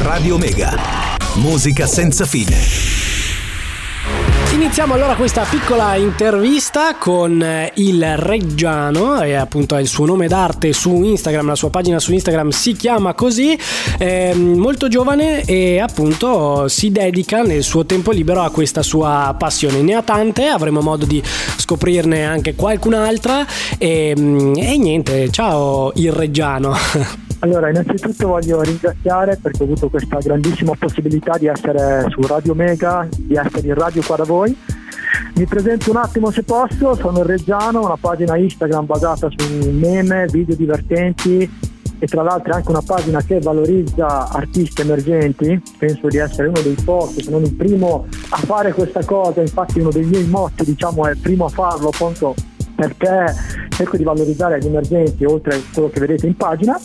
Radio Mega. Musica senza fine. Iniziamo allora questa piccola intervista con eh, il Reggiano, e appunto è il suo nome d'arte su Instagram, la sua pagina su Instagram si chiama così, è molto giovane e appunto si dedica nel suo tempo libero a questa sua passione. Ne ha tante, avremo modo di scoprirne anche qualcun'altra e, e niente, ciao il Reggiano. Allora, innanzitutto voglio ringraziare perché ho avuto questa grandissima possibilità di essere su Radio Mega, di essere in radio qua da voi. Mi presento un attimo se posso, sono il Reggiano, una pagina Instagram basata su meme, video divertenti e tra l'altro anche una pagina che valorizza artisti emergenti. Penso di essere uno dei pochi, se non il primo a fare questa cosa, infatti uno dei miei motti diciamo è primo a farlo appunto perché cerco di valorizzare gli emergenti oltre a quello che vedete in pagina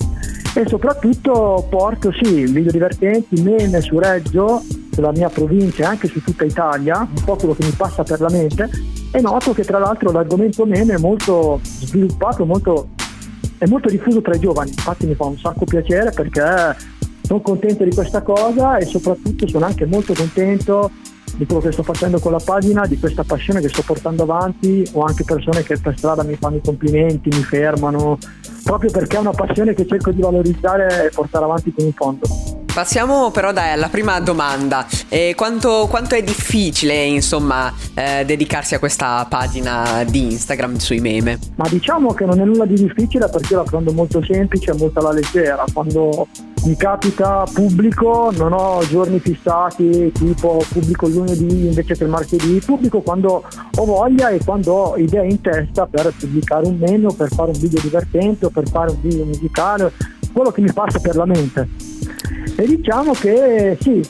e soprattutto porto sì video divertenti, meme su Reggio, sulla mia provincia e anche su tutta Italia, un po' quello che mi passa per la mente e noto che tra l'altro l'argomento meme è molto sviluppato, molto, è molto diffuso tra i giovani, infatti mi fa un sacco piacere perché sono contento di questa cosa e soprattutto sono anche molto contento di quello che sto facendo con la pagina, di questa passione che sto portando avanti. Ho anche persone che per strada mi fanno i complimenti, mi fermano, proprio perché è una passione che cerco di valorizzare e portare avanti con in fondo. Passiamo però alla prima domanda. Eh, quanto, quanto, è difficile, insomma, eh, dedicarsi a questa pagina di Instagram sui meme? Ma diciamo che non è nulla di difficile perché io la prendo molto semplice e molto alla leggera. Quando mi capita pubblico, non ho giorni fissati, tipo pubblico lunedì invece che martedì, pubblico quando ho voglia e quando ho idee in testa per pubblicare un meme o per fare un video divertente o per fare un video musicale, quello che mi passa per la mente. E diciamo che sì,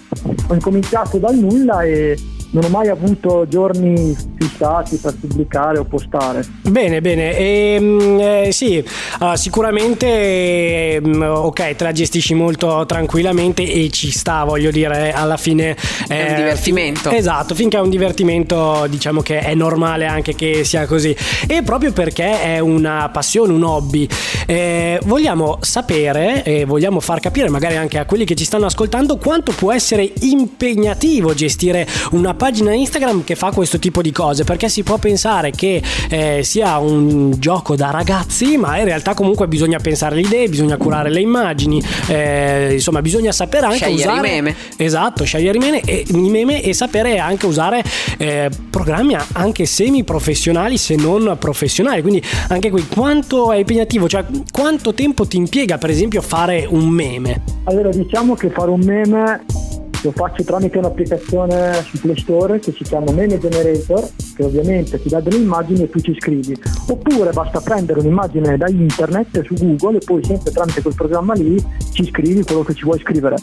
ho incominciato dal nulla e non ho mai avuto giorni fissati per pubblicare o postare. Bene, bene. E, ehm, eh, sì, uh, sicuramente um, ok, te la gestisci molto tranquillamente e ci sta, voglio dire, alla fine è un eh, divertimento. Fin- esatto, finché è un divertimento, diciamo che è normale anche che sia così. E proprio perché è una passione, un hobby, eh, vogliamo sapere e vogliamo far capire magari anche a quelli che ci stanno ascoltando quanto può essere impegnativo gestire una pagina pagina Instagram che fa questo tipo di cose perché si può pensare che eh, sia un gioco da ragazzi ma in realtà comunque bisogna pensare le idee bisogna curare le immagini eh, insomma bisogna sapere anche scegliere usare i meme. Esatto scegliere i meme e, i meme e sapere anche usare eh, programmi anche semi professionali se non professionali. Quindi anche qui quanto è impegnativo? Cioè quanto tempo ti impiega per esempio fare un meme? Allora diciamo che fare un meme lo faccio tramite un'applicazione su Play Store che si chiama Meme Generator, che ovviamente ti dà delle immagini e tu ci scrivi. Oppure basta prendere un'immagine da internet su Google e poi sempre tramite quel programma lì ci scrivi quello che ci vuoi scrivere.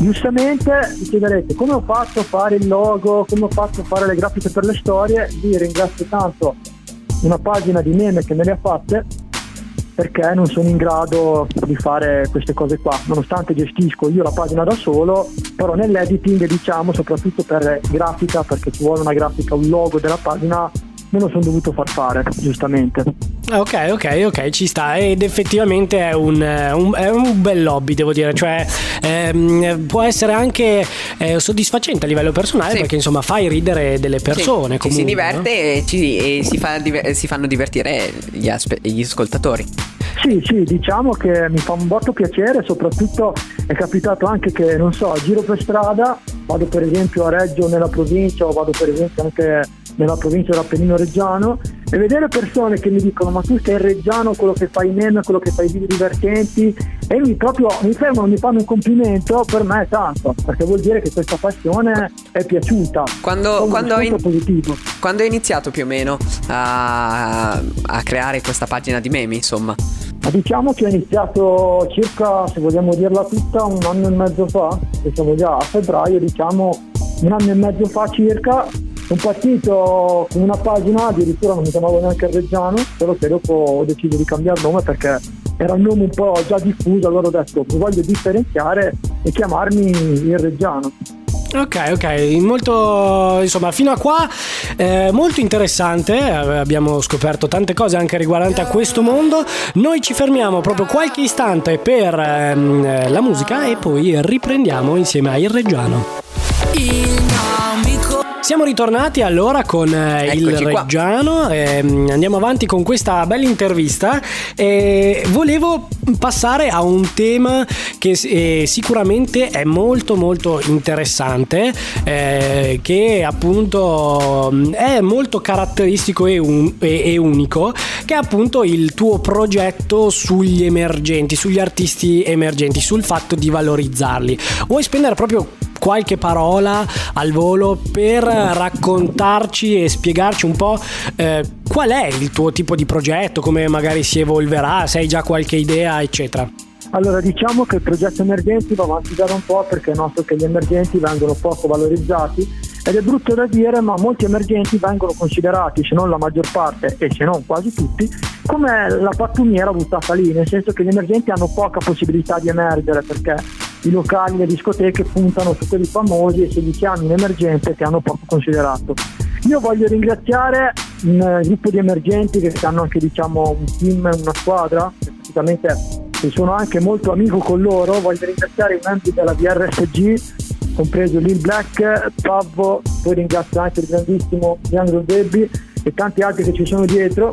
Giustamente vi chiederete come ho fatto a fare il logo, come ho fatto a fare le grafiche per le storie. Vi ringrazio tanto una pagina di meme che me le ha fatte perché non sono in grado di fare queste cose qua, nonostante gestisco io la pagina da solo, però nell'editing diciamo soprattutto per grafica, perché ci vuole una grafica, un logo della pagina, me lo sono dovuto far fare, giustamente. Ok, ok, ok, ci sta ed effettivamente è un, un, è un bel hobby, devo dire, cioè ehm, può essere anche eh, soddisfacente a livello personale sì. perché insomma fai ridere delle persone. Sì, comunque, ci si diverte no? e, ci, e si, fa, si, fanno divertire gli, aspe- gli ascoltatori. Sì, sì, diciamo che mi fa un botto piacere, soprattutto è capitato anche che, non so, giro per strada, vado per esempio a Reggio nella provincia o vado per esempio anche nella provincia dell'Appennino Reggiano e vedere persone che mi dicono ma tu sei Reggiano, quello che fai meme, quello che fai video divertenti e mi proprio mi fermano, mi fanno un complimento, per me è tanto, perché vuol dire che questa passione è piaciuta. Quando, quando, hai, quando hai iniziato più o meno a, a creare questa pagina di meme, insomma? Diciamo che ho iniziato circa, se vogliamo dirla tutta, un anno e mezzo fa, che siamo già a febbraio, diciamo un anno e mezzo fa circa, sono partito con una pagina, addirittura non mi chiamavo neanche Reggiano, solo che dopo ho deciso di cambiare nome perché era un nome un po' già diffuso, allora ho detto mi voglio differenziare e chiamarmi il Reggiano. Ok, ok, molto insomma fino a qua eh, molto interessante, abbiamo scoperto tante cose anche riguardanti a questo mondo. Noi ci fermiamo proprio qualche istante per ehm, la musica e poi riprendiamo insieme a Il Reggiano. Il siamo ritornati allora con eh, il Reggiano, eh, andiamo avanti con questa bella intervista e volevo passare a un tema che eh, sicuramente è molto molto interessante, eh, che appunto mm, è molto caratteristico e, un, e, e unico, che è appunto il tuo progetto sugli emergenti, sugli artisti emergenti, sul fatto di valorizzarli. Vuoi spendere proprio qualche parola al volo per raccontarci e spiegarci un po' eh, qual è il tuo tipo di progetto, come magari si evolverà, se hai già qualche idea, eccetera. Allora diciamo che il progetto emergenti va avanti da un po' perché noto che gli emergenti vengono poco valorizzati ed è brutto da dire ma molti emergenti vengono considerati, se non la maggior parte e se non quasi tutti, come la pattumiera buttata lì, nel senso che gli emergenti hanno poca possibilità di emergere perché i locali, le discoteche puntano su quelli famosi e se li chiami in emergenza ti hanno poco considerato. Io voglio ringraziare un gruppo di emergenti che hanno anche diciamo, un team, una squadra, praticamente sono anche molto amico con loro, voglio ringraziare i membri della VRSG, compreso Lil Black, Pavvo, poi ringrazio anche il grandissimo Leandro Debbi e tanti altri che ci sono dietro.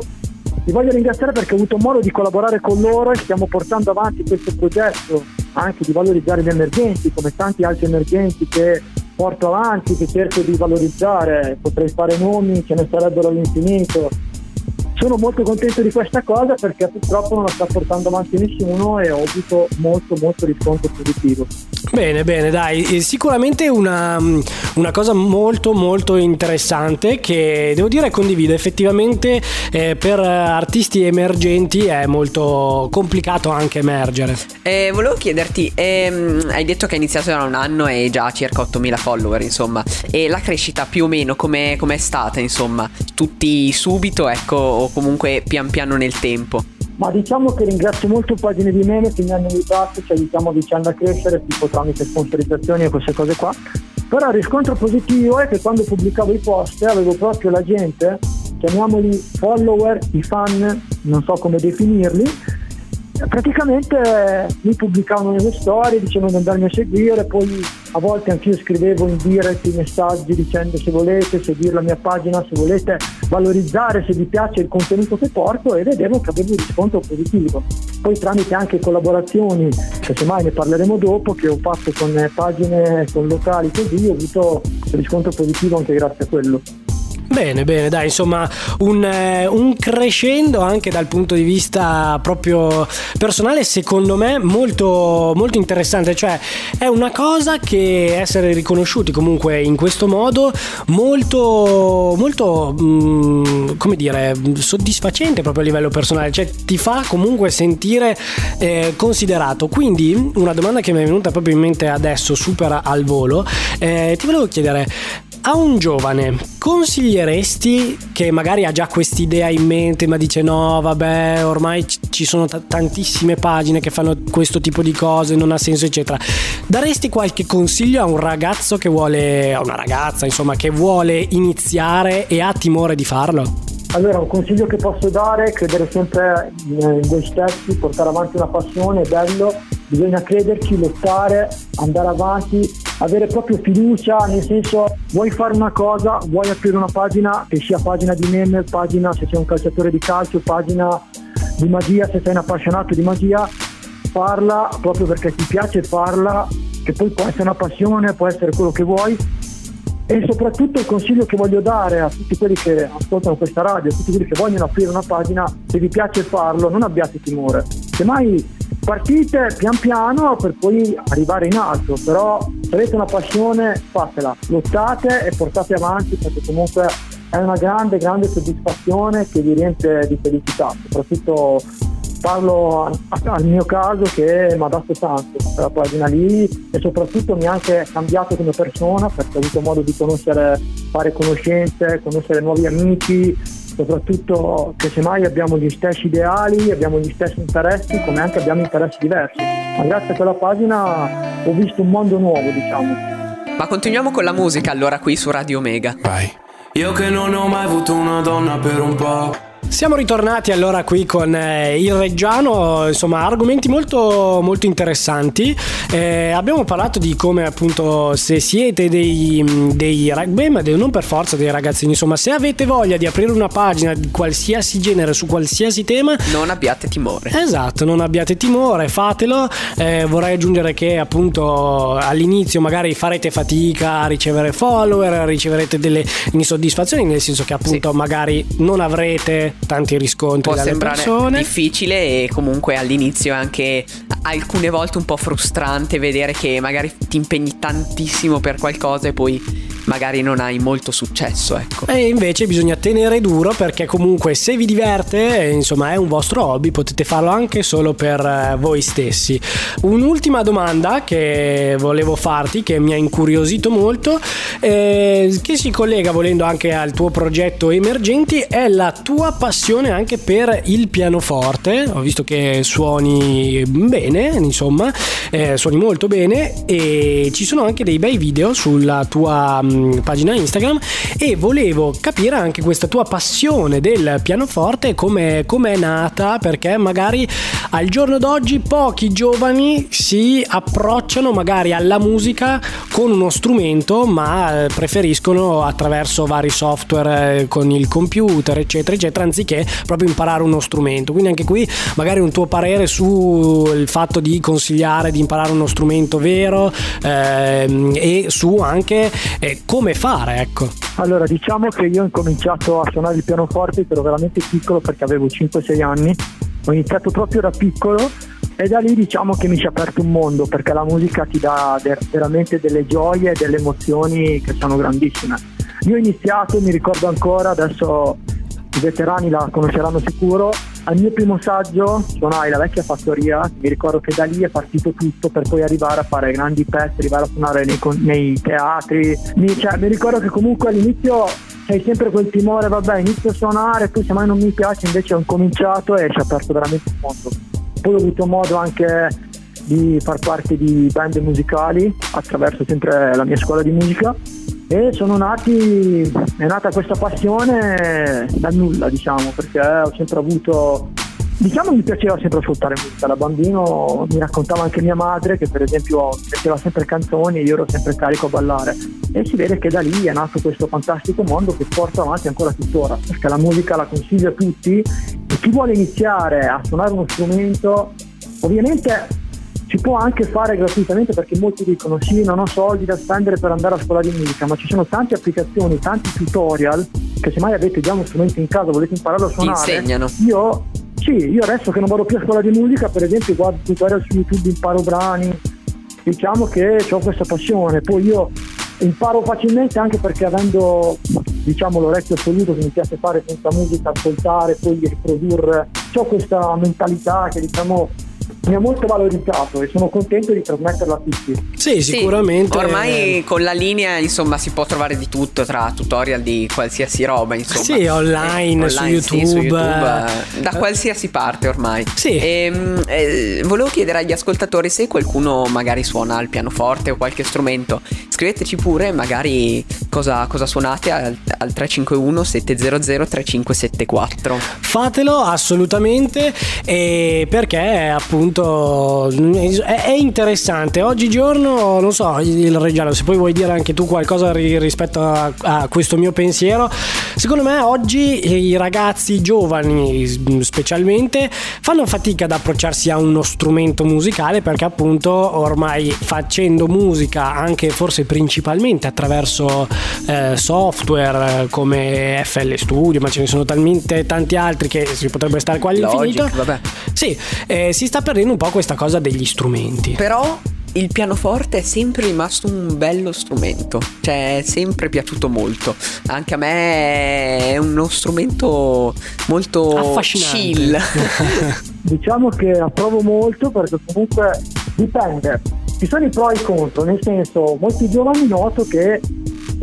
Vi voglio ringraziare perché ho avuto modo di collaborare con loro e stiamo portando avanti questo progetto anche di valorizzare gli emergenti come tanti altri emergenti che porto avanti, che cerco di valorizzare, potrei fare nomi, ce ne sarebbero all'infinito. Sono molto contento di questa cosa perché purtroppo non la sta portando avanti nessuno e ho avuto molto molto riscontro positivo. Bene, bene, dai, sicuramente una, una, cosa molto molto interessante che devo dire condivido, effettivamente eh, per artisti emergenti è molto complicato anche emergere. Eh, volevo chiederti, ehm, hai detto che hai iniziato da un anno e già circa 8.000 follower, insomma, e la crescita più o meno come è stata, insomma, tutti subito, ecco, o comunque pian piano nel tempo? ma diciamo che ringrazio molto pagine di meme che mi hanno aiutato, ci aiutiamo dicendo a crescere tipo tramite sponsorizzazioni e queste cose qua. Però il riscontro positivo è che quando pubblicavo i post avevo proprio la gente, chiamiamoli follower, i fan, non so come definirli, praticamente mi pubblicavano nelle storie dicendo di andarmi a seguire, poi a volte anch'io scrivevo in direct i messaggi dicendo se volete seguire la mia pagina, se volete valorizzare, se vi piace il contenuto che porto e vedevo che avevo un riscontro positivo. Poi tramite anche collaborazioni, che semmai ne parleremo dopo, che ho fatto con pagine, con locali così, ho avuto un riscontro positivo anche grazie a quello. Bene, bene, dai, insomma, un, eh, un, crescendo anche dal punto di vista proprio personale, secondo me molto, molto interessante. Cioè, è una cosa che essere riconosciuti comunque in questo modo molto, molto, mh, mm, come dire, soddisfacente proprio a livello personale. Cioè, ti fa comunque sentire eh, considerato. Quindi, una domanda che mi è venuta proprio in mente adesso, super al volo, eh, ti volevo chiedere a un giovane consiglieresti che magari ha già quest'idea in mente ma dice no vabbè ormai ci sono t- tantissime pagine che fanno questo tipo di cose non ha senso eccetera daresti qualche consiglio a un ragazzo che vuole a una ragazza insomma che vuole iniziare e ha timore di farlo? Allora, un consiglio che posso dare è credere sempre in voi stessi, portare avanti una passione, è bello, bisogna crederci, lottare, andare avanti, avere proprio fiducia, nel senso vuoi fare una cosa, vuoi aprire una pagina, che sia pagina di meme, pagina se sei un calciatore di calcio, pagina di magia, se sei un appassionato di magia, farla proprio perché ti piace farla, che poi può essere una passione, può essere quello che vuoi. E soprattutto il consiglio che voglio dare a tutti quelli che ascoltano questa radio, a tutti quelli che vogliono aprire una pagina, se vi piace farlo, non abbiate timore. Semmai partite pian piano per poi arrivare in alto, però se avete una passione fatela, lottate e portate avanti perché comunque è una grande, grande soddisfazione che vi riempie di felicità, soprattutto parlo al mio caso che mi ha dato tanto quella pagina lì e soprattutto mi ha anche cambiato come persona perché ho avuto modo di conoscere, fare conoscenze, conoscere nuovi amici, soprattutto che semmai abbiamo gli stessi ideali, abbiamo gli stessi interessi, come anche abbiamo interessi diversi. Ma grazie a quella pagina ho visto un mondo nuovo, diciamo. Ma continuiamo con la musica allora qui su Radio Omega. Vai. Io che non ho mai avuto una donna per un po'. Siamo ritornati allora qui con eh, il Reggiano, insomma argomenti molto, molto interessanti. Eh, abbiamo parlato di come appunto se siete dei, dei rugby, ma non per forza dei ragazzini, insomma se avete voglia di aprire una pagina di qualsiasi genere su qualsiasi tema, non abbiate timore. Esatto, non abbiate timore, fatelo. Eh, vorrei aggiungere che appunto all'inizio magari farete fatica a ricevere follower, riceverete delle insoddisfazioni, nel senso che appunto sì. magari non avrete tanti riscontri Può sembrare persone. difficile e comunque all'inizio anche alcune volte un po' frustrante vedere che magari ti impegni tantissimo per qualcosa e poi magari non hai molto successo, ecco. E invece bisogna tenere duro perché comunque se vi diverte, insomma, è un vostro hobby, potete farlo anche solo per eh, voi stessi. Un'ultima domanda che volevo farti, che mi ha incuriosito molto, eh, che si collega volendo anche al tuo progetto Emergenti, è la tua passione anche per il pianoforte. Ho visto che suoni bene, insomma, eh, suoni molto bene e ci sono anche dei bei video sulla tua Mm, pagina Instagram e volevo capire anche questa tua passione del pianoforte come è nata perché magari al giorno d'oggi pochi giovani si approcciano magari alla musica con uno strumento ma eh, preferiscono attraverso vari software eh, con il computer eccetera eccetera anziché proprio imparare uno strumento. Quindi anche qui magari un tuo parere sul fatto di consigliare di imparare uno strumento vero ehm, e su anche eh, come fare, ecco. Allora, diciamo che io ho incominciato a suonare il pianoforte, ero veramente piccolo perché avevo 5-6 anni, ho iniziato proprio da piccolo e da lì diciamo che mi si è aperto un mondo perché la musica ti dà veramente delle gioie e delle emozioni che sono grandissime. Io ho iniziato, mi ricordo ancora, adesso i veterani la conosceranno sicuro, al mio primo saggio suonai la vecchia fattoria, mi ricordo che da lì è partito tutto per poi arrivare a fare grandi pezzi, arrivare a suonare nei, nei teatri. Mi, cioè, mi ricordo che comunque all'inizio c'hai sempre quel timore, vabbè inizio a suonare, poi se mai non mi piace invece ho incominciato e ci ha aperto veramente il mondo. Poi ho avuto modo anche di far parte di band musicali attraverso sempre la mia scuola di musica e sono nati, è nata questa passione da nulla diciamo perché ho sempre avuto Diciamo mi piaceva sempre ascoltare musica, da bambino mi raccontava anche mia madre che per esempio metteva sempre canzoni e io ero sempre carico a ballare. E si vede che da lì è nato questo fantastico mondo che porta avanti ancora tuttora, perché la musica la consiglio a tutti. E chi vuole iniziare a suonare uno strumento ovviamente si può anche fare gratuitamente perché molti dicono sì non ho soldi da spendere per andare a scuola di musica ma ci sono tante applicazioni, tanti tutorial che se mai avete già uno strumento in casa volete impararlo a suonare insegnano. io sì, io adesso che non vado più a scuola di musica per esempio guardo tutorial su YouTube, imparo brani diciamo che ho questa passione. Poi io imparo facilmente anche perché avendo diciamo l'orecchio assoluto che mi piace fare senza musica, ascoltare, poi riprodurre, ho questa mentalità che diciamo mi ha molto valorizzato e sono contento di trasmetterlo a tutti. Sì, sicuramente. Sì, ormai con la linea, insomma, si può trovare di tutto tra tutorial di qualsiasi roba, insomma. Sì, online, eh, online su, YouTube. Sì, su YouTube. Da qualsiasi parte ormai. Sì. E, ehm, eh, volevo chiedere agli ascoltatori se qualcuno magari suona il pianoforte o qualche strumento, scriveteci pure magari cosa, cosa suonate al, al 351 700 3574. Fatelo assolutamente perché appunto appunto è, interessante. Oggigiorno, non so, il Reggiano, se poi vuoi dire anche tu qualcosa rispetto a, a questo mio pensiero, secondo me oggi i ragazzi giovani specialmente fanno fatica ad approcciarsi a uno strumento musicale perché appunto ormai facendo musica anche forse principalmente attraverso eh, software come FL Studio ma ce ne sono talmente tanti altri che si potrebbe stare qua all'infinito Logic, vabbè. sì eh, si sta perdendo un po' questa cosa degli strumenti. Però il pianoforte è sempre rimasto un bello strumento, cioè è sempre piaciuto molto. Anche a me è uno strumento molto chill. diciamo che approvo molto perché comunque dipende. Ci sono i pro e i contro, nel senso molti giovani noto che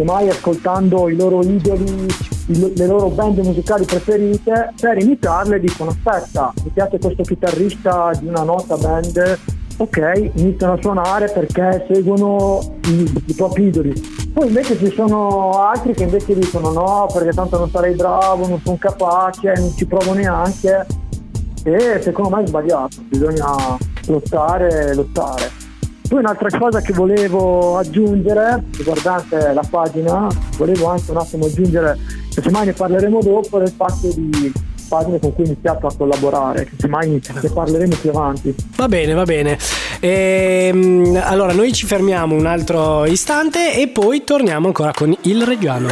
mai ascoltando i loro idoli, le loro band musicali preferite, per imitarle dicono aspetta, mi piace questo chitarrista di una nota band ok, iniziano a suonare perché seguono i, i propri idoli. Poi invece ci sono altri che invece dicono no, perché tanto non sarei bravo, non sono capace, non ci provo neanche. E secondo me è sbagliato, bisogna lottare, lottare. Poi un'altra cosa che volevo aggiungere, riguardante la pagina, volevo anche un attimo aggiungere, che semmai ne parleremo dopo, del fatto di pagine con cui ho iniziato a collaborare, che semmai ne parleremo più avanti. Va bene, va bene. Ehm, allora noi ci fermiamo un altro istante e poi torniamo ancora con il Reggiano.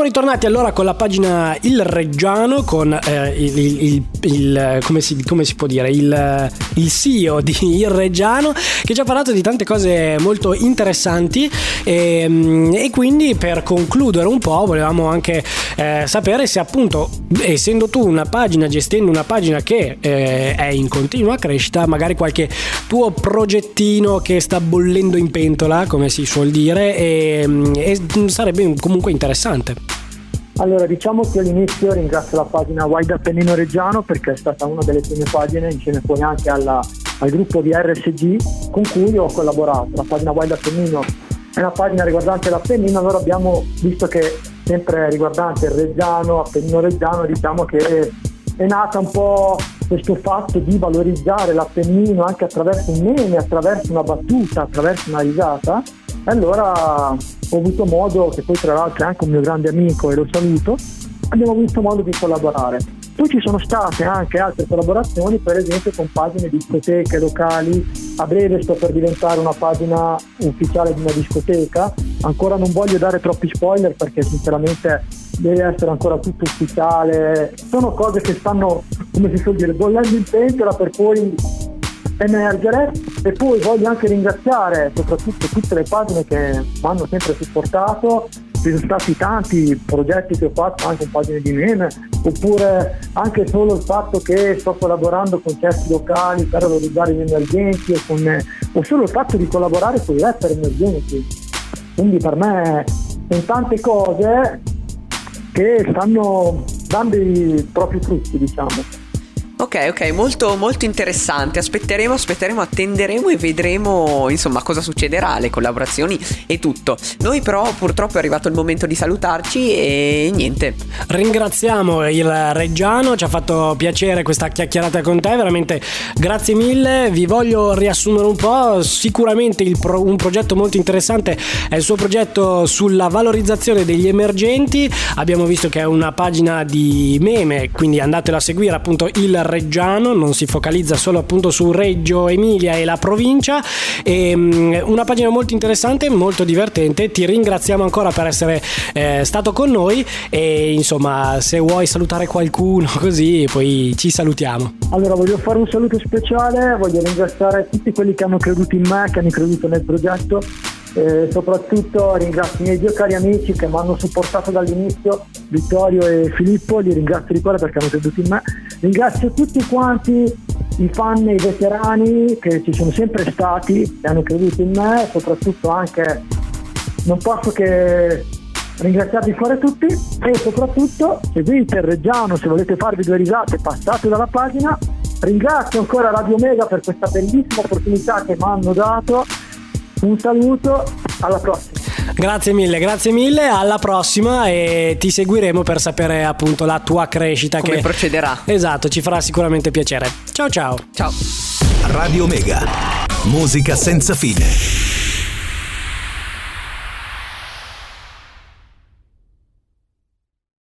Siamo ritornati allora con la pagina Il Reggiano con eh, il, il, il, come, si, come, si, può dire il, il CEO di Il Reggiano che ci ha parlato di tante cose molto interessanti. E, ehm, e quindi per concludere un po' volevamo anche eh, sapere se appunto essendo tu una pagina gestendo una pagina che eh, è in continua crescita magari qualche tuo progettino che sta bollendo in pentola come si suol dire e, e sarebbe comunque interessante allora, diciamo che all'inizio ringrazio la pagina Wide Appennino Reggiano perché è stata una delle prime pagine insieme poi anche alla, al gruppo di RSG con cui ho collaborato. La pagina Wide Appennino è una pagina riguardante l'Appennino, allora abbiamo visto che sempre riguardante il Reggiano, Appennino Reggiano, diciamo che è nata un po' questo fatto di valorizzare l'Appennino anche attraverso un meme, attraverso una battuta, attraverso una risata. Allora ho avuto modo, che poi tra l'altro è anche un mio grande amico e lo saluto, abbiamo avuto modo di collaborare. Poi ci sono state anche altre collaborazioni, per esempio con pagine di discoteche locali. A breve sto per diventare una pagina ufficiale di una discoteca. Ancora non voglio dare troppi spoiler perché sinceramente deve essere ancora tutto ufficiale. Sono cose che stanno, come si suol dire, bollendo in pentola per poi emergere e poi voglio anche ringraziare soprattutto tutte le pagine che mi hanno sempre supportato ci sono stati tanti progetti che ho fatto anche con pagine di meme oppure anche solo il fatto che sto collaborando con certi locali per valorizzare gli emergenti o, con, o solo il fatto di collaborare con i rapper emergenti. Quindi per me sono tante cose che stanno dando i propri frutti diciamo Ok, ok, molto, molto interessante. Aspetteremo, aspetteremo, attenderemo e vedremo insomma cosa succederà, le collaborazioni e tutto. Noi però purtroppo è arrivato il momento di salutarci e niente. Ringraziamo il Reggiano, ci ha fatto piacere questa chiacchierata con te, veramente grazie mille. Vi voglio riassumere un po', sicuramente pro, un progetto molto interessante è il suo progetto sulla valorizzazione degli emergenti. Abbiamo visto che è una pagina di meme, quindi andatelo a seguire appunto il reggiano, non si focalizza solo appunto su Reggio Emilia e la provincia. E, um, una pagina molto interessante, molto divertente. Ti ringraziamo ancora per essere eh, stato con noi e insomma se vuoi salutare qualcuno così poi ci salutiamo. Allora voglio fare un saluto speciale, voglio ringraziare tutti quelli che hanno creduto in me, che hanno creduto nel progetto e soprattutto ringrazio i miei due cari amici che mi hanno supportato dall'inizio, Vittorio e Filippo, li ringrazio di cuore perché hanno creduto in me. Ringrazio tutti quanti i fan e i veterani che ci sono sempre stati e hanno creduto in me, soprattutto anche non posso che ringraziarvi di cuore tutti e soprattutto seguite il Reggiano se volete farvi due risate passate dalla pagina ringrazio ancora Radio Mega per questa bellissima opportunità che mi hanno dato un saluto, alla prossima. Grazie mille, grazie mille, alla prossima e ti seguiremo per sapere appunto la tua crescita. Come che... procederà. Esatto, ci farà sicuramente piacere. Ciao ciao. Ciao. Radio Mega, musica senza fine.